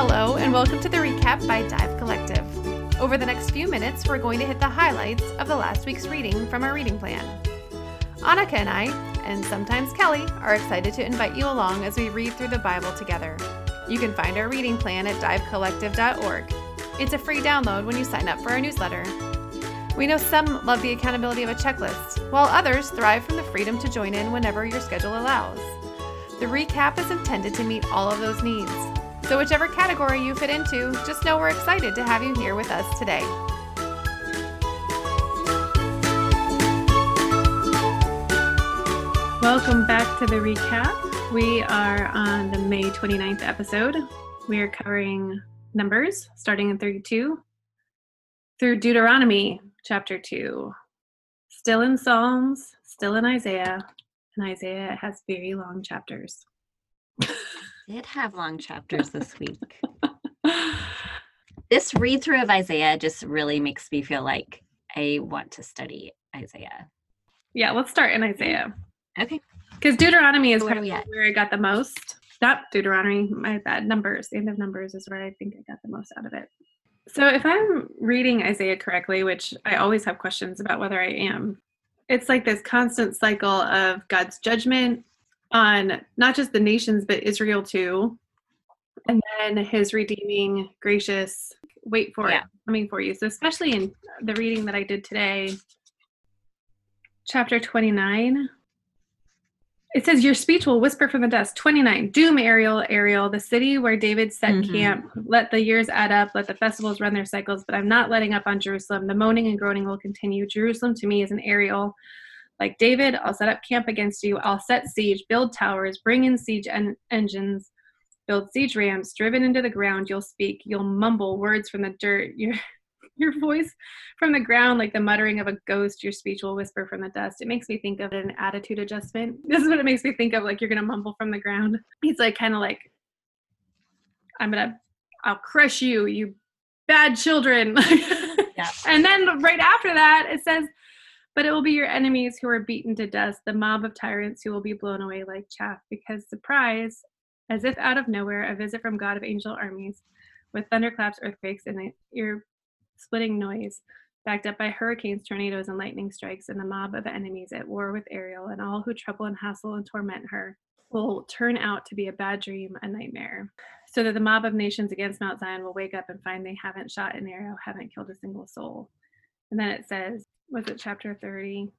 Hello, and welcome to the recap by Dive Collective. Over the next few minutes, we're going to hit the highlights of the last week's reading from our reading plan. Annika and I, and sometimes Kelly, are excited to invite you along as we read through the Bible together. You can find our reading plan at divecollective.org. It's a free download when you sign up for our newsletter. We know some love the accountability of a checklist, while others thrive from the freedom to join in whenever your schedule allows. The recap is intended to meet all of those needs. So, whichever category you fit into, just know we're excited to have you here with us today. Welcome back to the recap. We are on the May 29th episode. We are covering Numbers starting in 32 through Deuteronomy chapter 2. Still in Psalms, still in Isaiah, and Isaiah has very long chapters. did have long chapters this week. this read through of Isaiah just really makes me feel like I want to study Isaiah. Yeah, let's start in Isaiah. Okay. Because Deuteronomy is where, where I got the most. Not Deuteronomy, my bad. Numbers. The end of Numbers is where I think I got the most out of it. So if I'm reading Isaiah correctly, which I always have questions about whether I am, it's like this constant cycle of God's judgment on not just the nations but Israel too. And then his redeeming, gracious, wait for yeah. it, coming for you. So especially in the reading that I did today, chapter 29, it says, Your speech will whisper from the dust. 29. Doom, Ariel, Ariel, the city where David set mm-hmm. camp. Let the years add up. Let the festivals run their cycles. But I'm not letting up on Jerusalem. The moaning and groaning will continue. Jerusalem to me is an Ariel. Like David, I'll set up camp against you. I'll set siege, build towers, bring in siege en- engines, build siege rams. Driven into the ground, you'll speak. You'll mumble words from the dirt. Your, your voice from the ground, like the muttering of a ghost. Your speech will whisper from the dust. It makes me think of an attitude adjustment. This is what it makes me think of. Like you're gonna mumble from the ground. He's like kind of like, I'm gonna, I'll crush you, you bad children. yeah. And then right after that, it says but it will be your enemies who are beaten to dust, the mob of tyrants who will be blown away like chaff, because surprise, as if out of nowhere, a visit from God of angel armies, with thunderclaps, earthquakes, and an ear splitting noise, backed up by hurricanes, tornadoes, and lightning strikes, and the mob of enemies at war with Ariel, and all who trouble and hassle and torment her will turn out to be a bad dream, a nightmare. So that the mob of nations against Mount Zion will wake up and find they haven't shot an arrow, haven't killed a single soul. And then it says, was it chapter 30?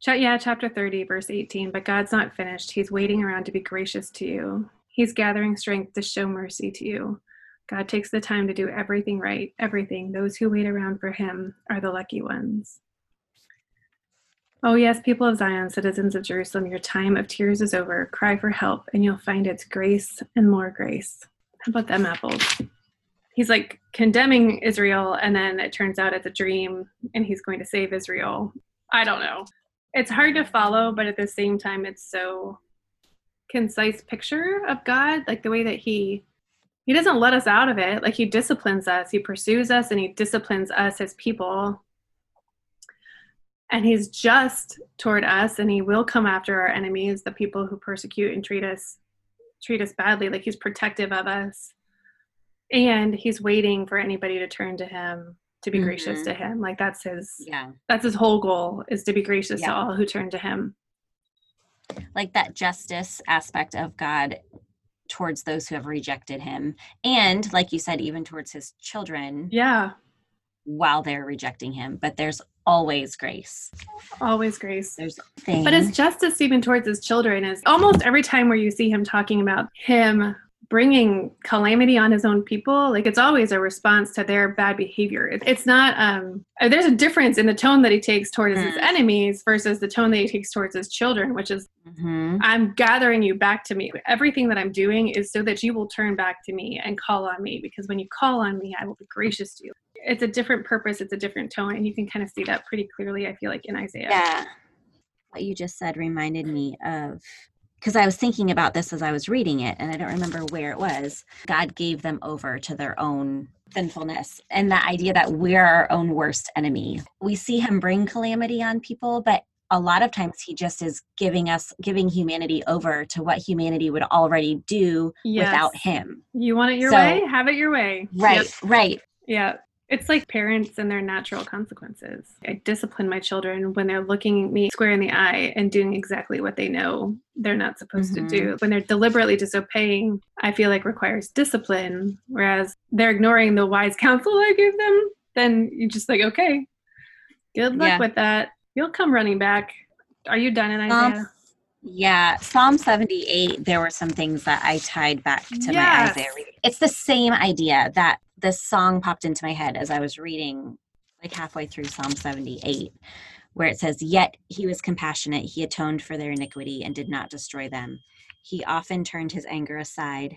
Ch- yeah, chapter 30, verse 18. But God's not finished. He's waiting around to be gracious to you. He's gathering strength to show mercy to you. God takes the time to do everything right, everything. Those who wait around for Him are the lucky ones. Oh, yes, people of Zion, citizens of Jerusalem, your time of tears is over. Cry for help, and you'll find its grace and more grace. How about them apples? He's like condemning Israel, and then it turns out it's a dream, and he's going to save Israel. I don't know. It's hard to follow, but at the same time, it's so concise picture of God, like the way that he he doesn't let us out of it. Like he disciplines us, he pursues us, and he disciplines us as people. And he's just toward us, and he will come after our enemies, the people who persecute and treat us treat us badly. Like he's protective of us and he's waiting for anybody to turn to him to be mm-hmm. gracious to him. Like that's his yeah. that's his whole goal is to be gracious yeah. to all who turn to him. Like that justice aspect of god towards those who have rejected him. And like you said even towards his children yeah. while they're rejecting him. But there's always grace. Always grace. There's things. but his justice even towards his children is almost every time where you see him talking about him bringing calamity on his own people like it's always a response to their bad behavior. It's not um uh, there's a difference in the tone that he takes towards mm. his enemies versus the tone that he takes towards his children which is mm-hmm. i'm gathering you back to me. Everything that i'm doing is so that you will turn back to me and call on me because when you call on me i will be gracious to you. It's a different purpose it's a different tone and you can kind of see that pretty clearly i feel like in isaiah. Yeah. What you just said reminded me of because I was thinking about this as I was reading it, and I don't remember where it was. God gave them over to their own sinfulness and the idea that we're our own worst enemy. We see him bring calamity on people, but a lot of times he just is giving us giving humanity over to what humanity would already do Yes. without him You want it your So- way? Have it your way. right Yep. right Yeah. It's like parents and their natural consequences. I discipline my children when they're looking me square in the eye and doing exactly what they know they're not supposed Mhm. to do. When they're deliberately disobeying, I feel like requires discipline. Whereas they're ignoring the wise counsel I gave them, then you just like, okay, good luck Yeah. with that. You'll come running back. Are you done in Um, Isaiah? yeah psalm 78 there were some things that i tied back to my isaiah reading it's the same idea that this song popped into my head as i was reading like halfway through psalm 78 where it says yet he was compassionate he atoned for their iniquity and did not destroy them. He often turned his anger aside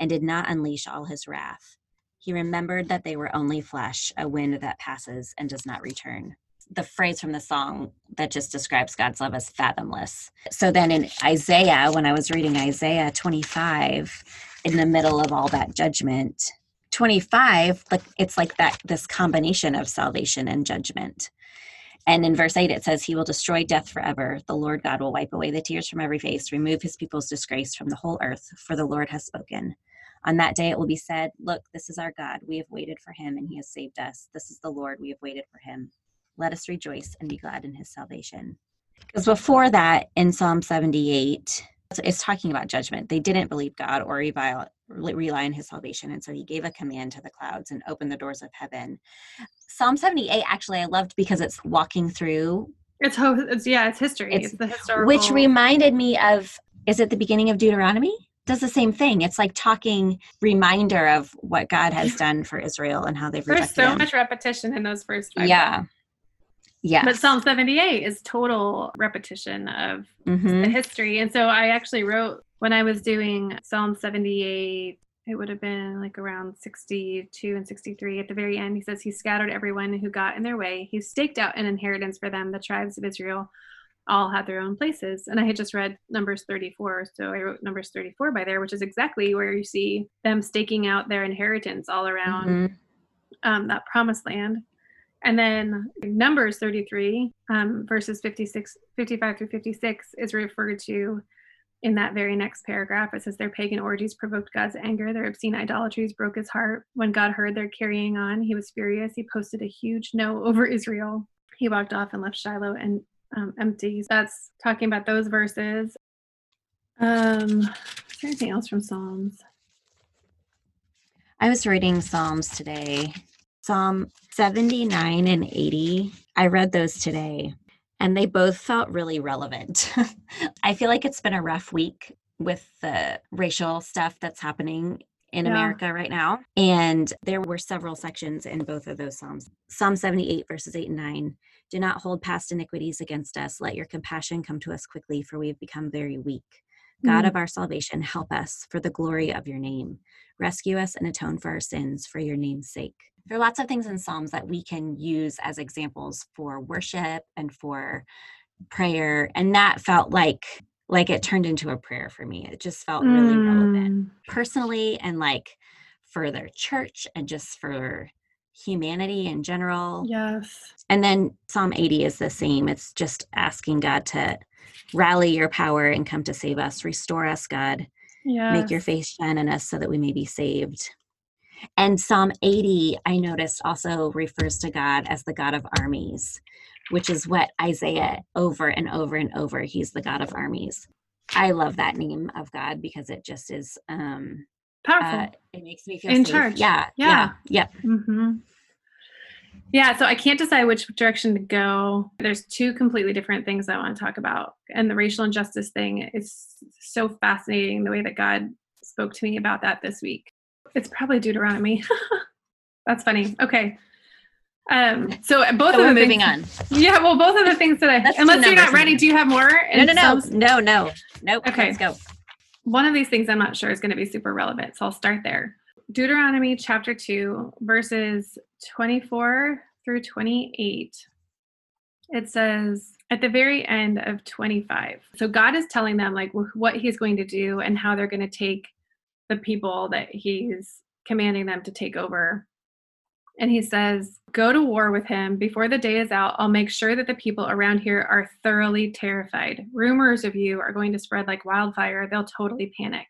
and did not unleash all his wrath. He remembered that they were only flesh a wind that passes and does not return. The phrase from the song that just describes God's love as fathomless. So then in Isaiah, when I was reading Isaiah 25, in the middle of all that judgment, 25, like it's like that this combination of salvation and judgment. And in verse 8, it says, He will destroy death forever. The Lord God will wipe away the tears from every face, remove his people's disgrace from the whole earth, for the Lord has spoken. On that day it will be said, Look, this is our God. We have waited for him, and he has saved us. This is the Lord. We have waited for him. Let us rejoice and be glad in his salvation. Because before that, in Psalm 78, it's- talking about judgment. They didn't believe God or revile, rely on his salvation. And so he gave a command to the clouds and opened the doors of heaven. Psalm 78, actually, I loved because it's walking through, It's, it's yeah, it's history. It's- It's, the historical. which reminded me of, is it the beginning of Deuteronomy? Does the same thing. It's like talking reminder of what God has done for Israel and how they've There's so him. much repetition in those first five. yeah. Yeah. But Psalm 78 is total repetition of the Mhm. history. And so I actually wrote when I was doing Psalm 78, it would have been like around 62 and 63 at the very end. He says, He scattered everyone who got in their way. He staked out an inheritance for them. The tribes of Israel all had their own places. And I had just read Numbers 34. So I wrote Numbers 34 by there, which is exactly where you see them staking out their inheritance all around Mhm. um, that promised land. And then Numbers 33, um, verses 56, 55 through 56, is referred to in that very next paragraph. It says, Their pagan orgies provoked God's anger. Their obscene idolatries broke his heart. When God heard their carrying on, he was furious. He posted a huge no over Israel. He walked off and left Shiloh and um, empty. That's talking about those verses. Um, is there anything else from Psalms? I was reading Psalms today. Psalm 79 and 80. I read those today and they both felt really relevant. I feel like it's been a rough week with the racial stuff that's happening in Yeah. America right now. And there were several sections in both of those Psalms. Psalm 78, verses 8 and 9. Do not hold past iniquities against us. Let your compassion come to us quickly, for we have become very weak. God Mm. of our salvation, help us for the glory of your name. Rescue us and atone for our sins for your name's sake. There are lots of things in Psalms that we can use as examples for worship and for prayer. And that felt like like it turned into a prayer for me. It just felt really relevant Mm. personally and like for their church and just for humanity in general. Yes. And then Psalm 80 is the same. It's just asking God to rally your power and come to save us. Restore us, God. Yeah. Make your face shine on us so that we may be saved. And Psalm 80, I noticed, also refers to God as the God of armies, which is what Isaiah over and over and over, he's the God of armies. I love that name of God because it just is um Powerful. uh, it makes me feel In safe. charge. Yeah, Yeah. yeah, yep. hmm Yeah, so I can't decide which direction to go. There's two completely different things I want to talk about. And the racial injustice thing is so fascinating the way that God spoke to me about that this week. It's probably Deuteronomy. That's funny. Okay. Um, so both So of the moving things, on. Yeah, well, both of the things that I unless you're not ready, do you have more? No, no, no, Psalms? no, no, nope. Okay. Let's go. One of these things I'm not sure is going to be super relevant. So I'll start there. Deuteronomy chapter 2, verses 24 through 28. It says at the very end of 25. So God is telling them like what he's going to do and how they're going to take the people that he's commanding them to take over And he says, Go to war with him. Before the day is out, I'll make sure that the people around here are thoroughly terrified. Rumors of you are going to spread like wildfire. They'll totally panic.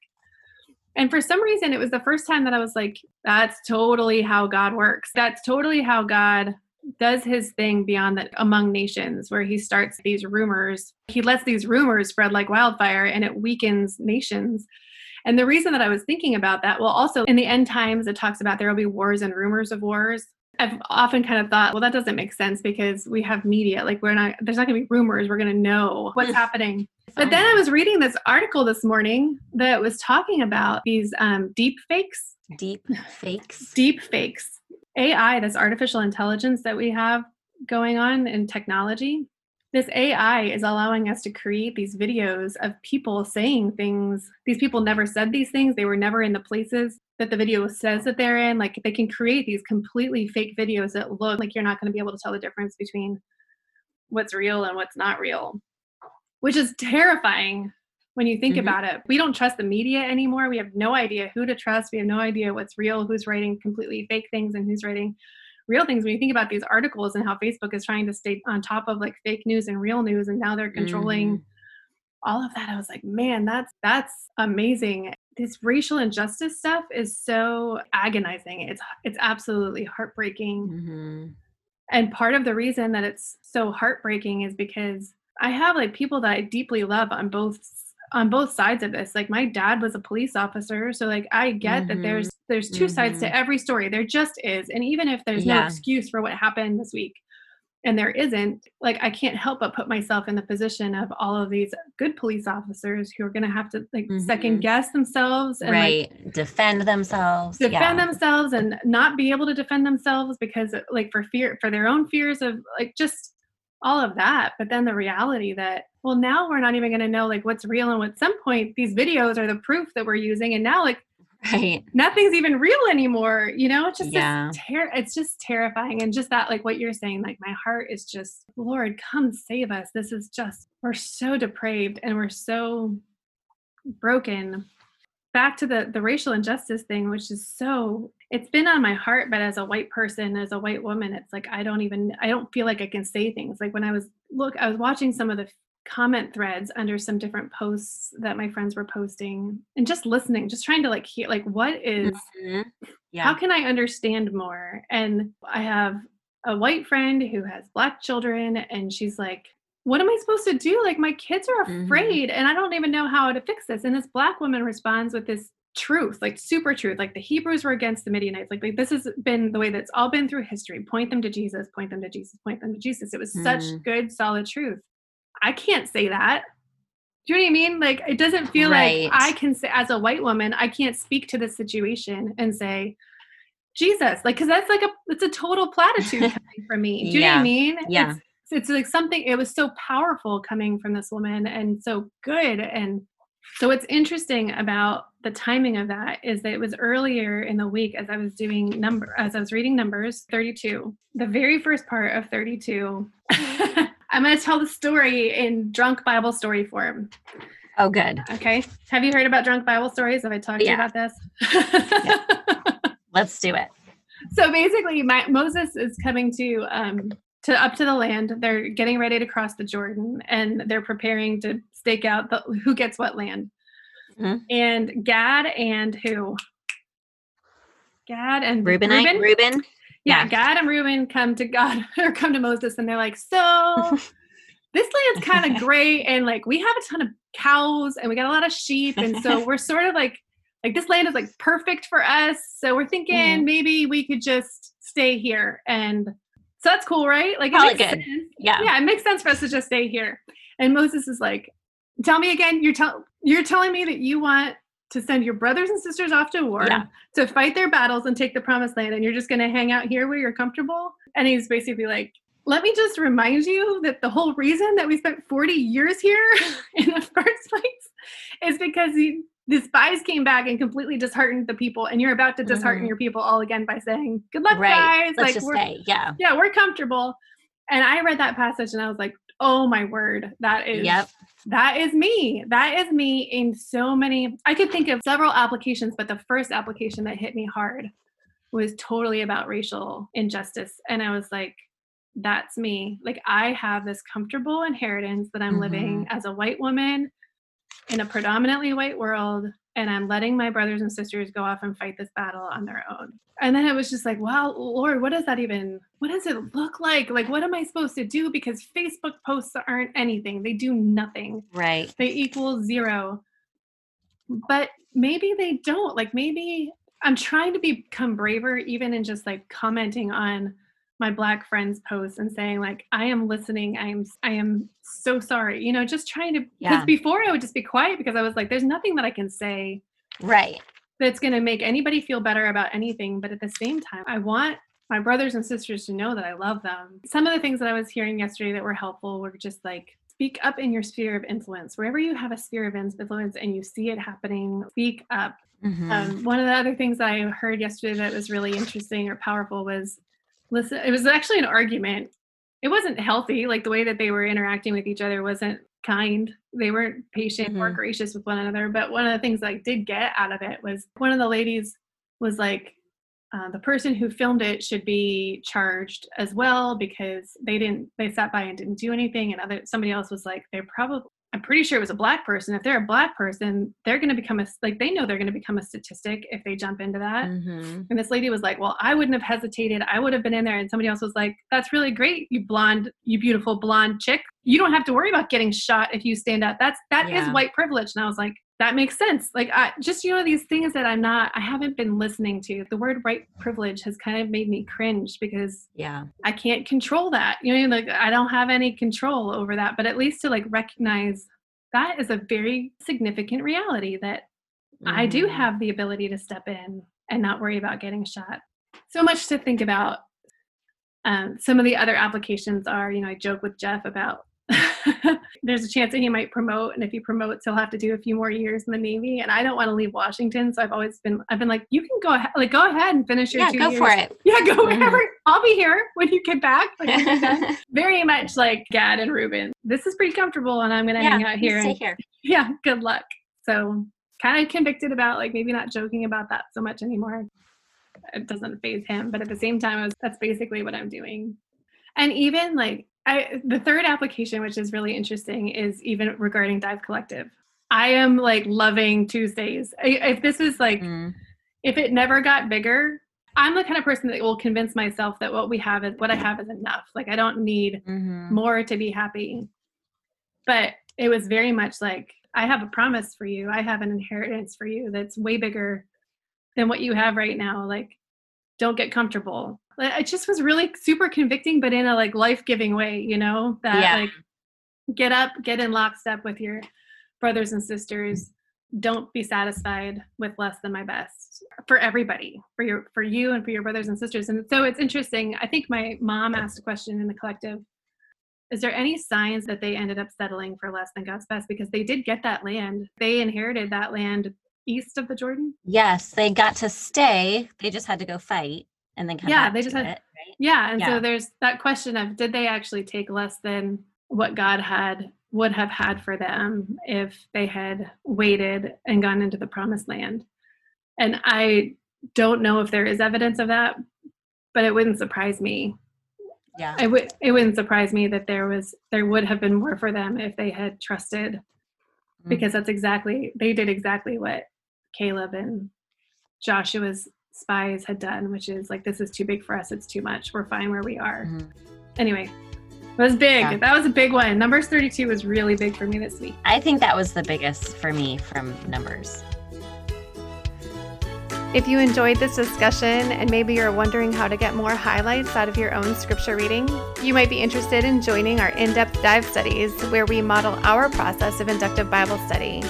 And for some reason, it was the first time that I was like, that's totally how God works. That's totally how God does his thing beyond that among nations, where he starts these rumors. He lets these rumors spread like wildfire and it weakens nations. And the reason that I was thinking about that, well, also in the end times, it talks about there will be wars and rumors of wars. I've often kind of thought, well, that doesn't make sense because we have media. Like, we're not, there's not going to be rumors. We're going to know what's happening. But then I was reading this article this morning that was talking about these um, deep fakes. Deep fakes. Deep fakes. AI, this artificial intelligence that we have going on in technology, this AI is allowing us to create these videos of people saying things. These people never said these things. They were never in the places that the video says that they're in. Like they can create these completely fake videos that look like you're not going to be able to tell the difference between what's real and what's not real, which is terrifying when you think mm-hmm. about it. We don't trust the media anymore. We have no idea who to trust. We have no idea what's real, who's writing completely fake things, and who's writing real things when you think about these articles and how facebook is trying to stay on top of like fake news and real news and now they're controlling mm-hmm. all of that i was like man that's that's amazing this racial injustice stuff is so agonizing it's it's absolutely heartbreaking mm-hmm. and part of the reason that it's so heartbreaking is because i have like people that i deeply love on both on both sides of this like my dad was a police officer so like i get mm-hmm. that there's there's 2 mm-hmm. sides to mm-hmm. every story there just is and even if there's yeah. no excuse for what happened this week and there isn't like i can't help but put myself in the position of all of these good police officers who are going to have to like mm-hmm. second guess themselves and right like, defend themselves defend yeah. themselves and not be able to defend themselves because like for fear for their own fears of like just all of that but then the reality that well now we're not even going to know like what's real and at some point these videos are the proof that we're using and now like right. nothing's even real anymore you know? It's just yeah. ter- it's just terrifying and just that like what you're saying like my heart is just lord come save us. This is just we're so depraved and we're so broken back to the the racial injustice thing which is so it's been on my heart but as a white person as a white woman it's like i don't even i don't feel like i can say things like when i was look i was watching some of the comment threads under some different posts that my friends were posting and just listening just trying to like hear like what is, mm-hmm. yeah. how can i understand more and i have a white friend who has black children and she's like what am i supposed to do like my kids are mm-hmm. afraid mm-hmm. and i don't even know how to fix this and this black woman responds with this truth like super truth like the hebrews were against the midianites like, like this has been the way that's all been through history point them to jesus point them to jesus point them to jesus it was mm-hmm. such good solid truth I can't say that. Do you know what I mean? Like it doesn't feel right. like I can say as a white woman, I can't speak to this situation and say, Jesus, like because that's like a it's a total platitude for me. Do you yeah. know what I mean? Yeah. It's, it's like something it was so powerful coming from this woman and so good and so what's interesting about the timing of that is that it was earlier in the week as I was doing number as I was reading numbers 32. The very first part of 32 I'm going to tell the story in drunk Bible story form. Oh, good. Okay. Have you heard about drunk Bible stories? Have I talked yeah. to you about this? yeah. Let's do it. So basically, my, Moses is coming to um, to up to the land. They're getting ready to cross the Jordan, and they're preparing to stake out the, who gets what land. Mm-hmm. And Gad and who? Gad and Reuben. Reuben. Reuben yeah, yeah, Gad and Reuben come to God or come to Moses and they're like, so this land's kind of great and like we have a ton of cows and we got a lot of sheep and so we're sort of like like this land is like perfect for us. So we're thinking mm. maybe we could just stay here and so that's cool, right? Like it makes good. sense. Yeah. Yeah, it makes sense for us to just stay here. And Moses is like, tell me again, you're tell you're telling me that you want to send your brothers and sisters off to war yeah. to fight their battles and take the promised land and you're just going to hang out here where you're comfortable and he's basically like let me just remind you that the whole reason that we spent 40 years here in the first place is because he, the spies came back and completely disheartened the people and you're about to dishearten mm-hmm. your people all again by saying good luck right. guys Let's like we're, stay. yeah yeah we're comfortable and i read that passage and i was like oh my word that is yep that is me. That is me in so many. I could think of several applications, but the first application that hit me hard was totally about racial injustice. And I was like, that's me. Like, I have this comfortable inheritance that I'm mm-hmm. living as a white woman in a predominantly white world and I'm letting my brothers and sisters go off and fight this battle on their own. And then it was just like, wow, Lord, what does that even, what does it look like? Like, what am I supposed to do? Because Facebook posts aren't anything, they do nothing. Right. They equal zero. But maybe they don't. Like, maybe I'm trying to become braver, even in just like commenting on my black friends posts and saying like i am listening. I am i am so sorry you know just trying to because yeah. before i would just be quiet because i was like there's nothing that i can say right. that's going to make anybody feel better about anything but at the same time i want my brothers and sisters to know that i love them. Some of the things that i was hearing yesterday that were helpful were just like speak up in your sphere of influence. Wherever you have a sphere of influence and you see it happening speak up. Mm-hmm. um, one of the other things that i heard yesterday that was really interesting or powerful was listen it was actually an argument. It wasn't healthy like the way that they were interacting with each other wasn't kind. They weren't patient mm-hmm. or gracious with one another. But one of the things i did get out of it was one of the ladies was like uh, the person who filmed it should be charged as well because they didn't they sat by and didn't do anything. And other somebody else was like they're probably I'm pretty sure it was a black person. If they're a black person, they're going to become a like they know they're going to become a statistic if they jump into that. Mm-hmm. And this lady was like, "Well, I wouldn't have hesitated. I would have been in there." And somebody else was like, "That's really great, you blonde, you beautiful blonde chick. You don't have to worry about getting shot if you stand up. That's that yeah. is white privilege." And I was like, that makes sense. Like, I, just you know, these things that I'm not, I haven't been listening to. The word white privilege has kind of made me cringe because yeah, I can't control that. You know, like I don't have any control over that. But at least to like recognize that is a very significant reality that mm-hmm. I do mm-hmm. have the ability to step in and not worry about getting shot. So much to think about. Um, some of the other applications are, you know, I joke with Jeff about there's a chance that he might promote and if he promotes he'll have to do a few more years in the navy and i don't want to leave washington so i've always been i've been like you can go ahead like go ahead and finish your yeah, two go years. for it. Yeah go mm-hmm. wherever. I'll be here when you get back like, very much like gad and Reuben. this is pretty comfortable and i'm gonna yeah, hang out here, and, here. Yeah good luck. So kind of convicted about like maybe not joking about that so much anymore. It doesn't phase him but at the same time was, that's basically what i'm doing. And even like I, the third application, which is really interesting, is even regarding Dive Collective. I am like loving Tuesdays. If this is like, mm. if it never got bigger, I'm the kind of person that will convince myself that what we have is what I have is enough. Like I don't need mm-hmm. more to be happy. But it was very much like I have a promise for you. I have an inheritance for you that's way bigger than what you have right now. Like don't get comfortable it just was really super convicting but in a like life-giving way you know that yeah. like get up get in lockstep with your brothers and sisters. Don't be satisfied with less than my best for everybody for your for you and for your brothers and sisters. And so it's interesting. I think my mom asked a question in the collective. Is there any signs that they ended up settling for less than god's best? Because they did get that land. They inherited that land east of the jordan. Yes they got to stay. They just had to go fight and then come yeah they just had it, right? yeah and yeah. so there's that question of did they actually take less than what god had would have had for them if they had waited and gone into the promised land and i don't know if there is evidence of that but it wouldn't surprise me yeah it would it wouldn't surprise me that there was there would have been more for them if they had trusted mm-hmm. because that's exactly they did exactly what caleb and joshua's spies had done, which is like, this is too big for us. It's too much. We're fine where we are. Mm-hmm. Anyway, it was big. Yeah. That was a big one. Numbers 32 was really big for me this week. I think that was the biggest for me from Numbers. If you enjoyed this discussion and maybe you're wondering how to get more highlights out of your own scripture reading, you might be interested in joining our in depth dive studies where we model our process of inductive Bible study.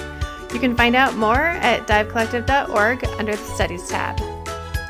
You can find out more at divecollective.org under the Studies tab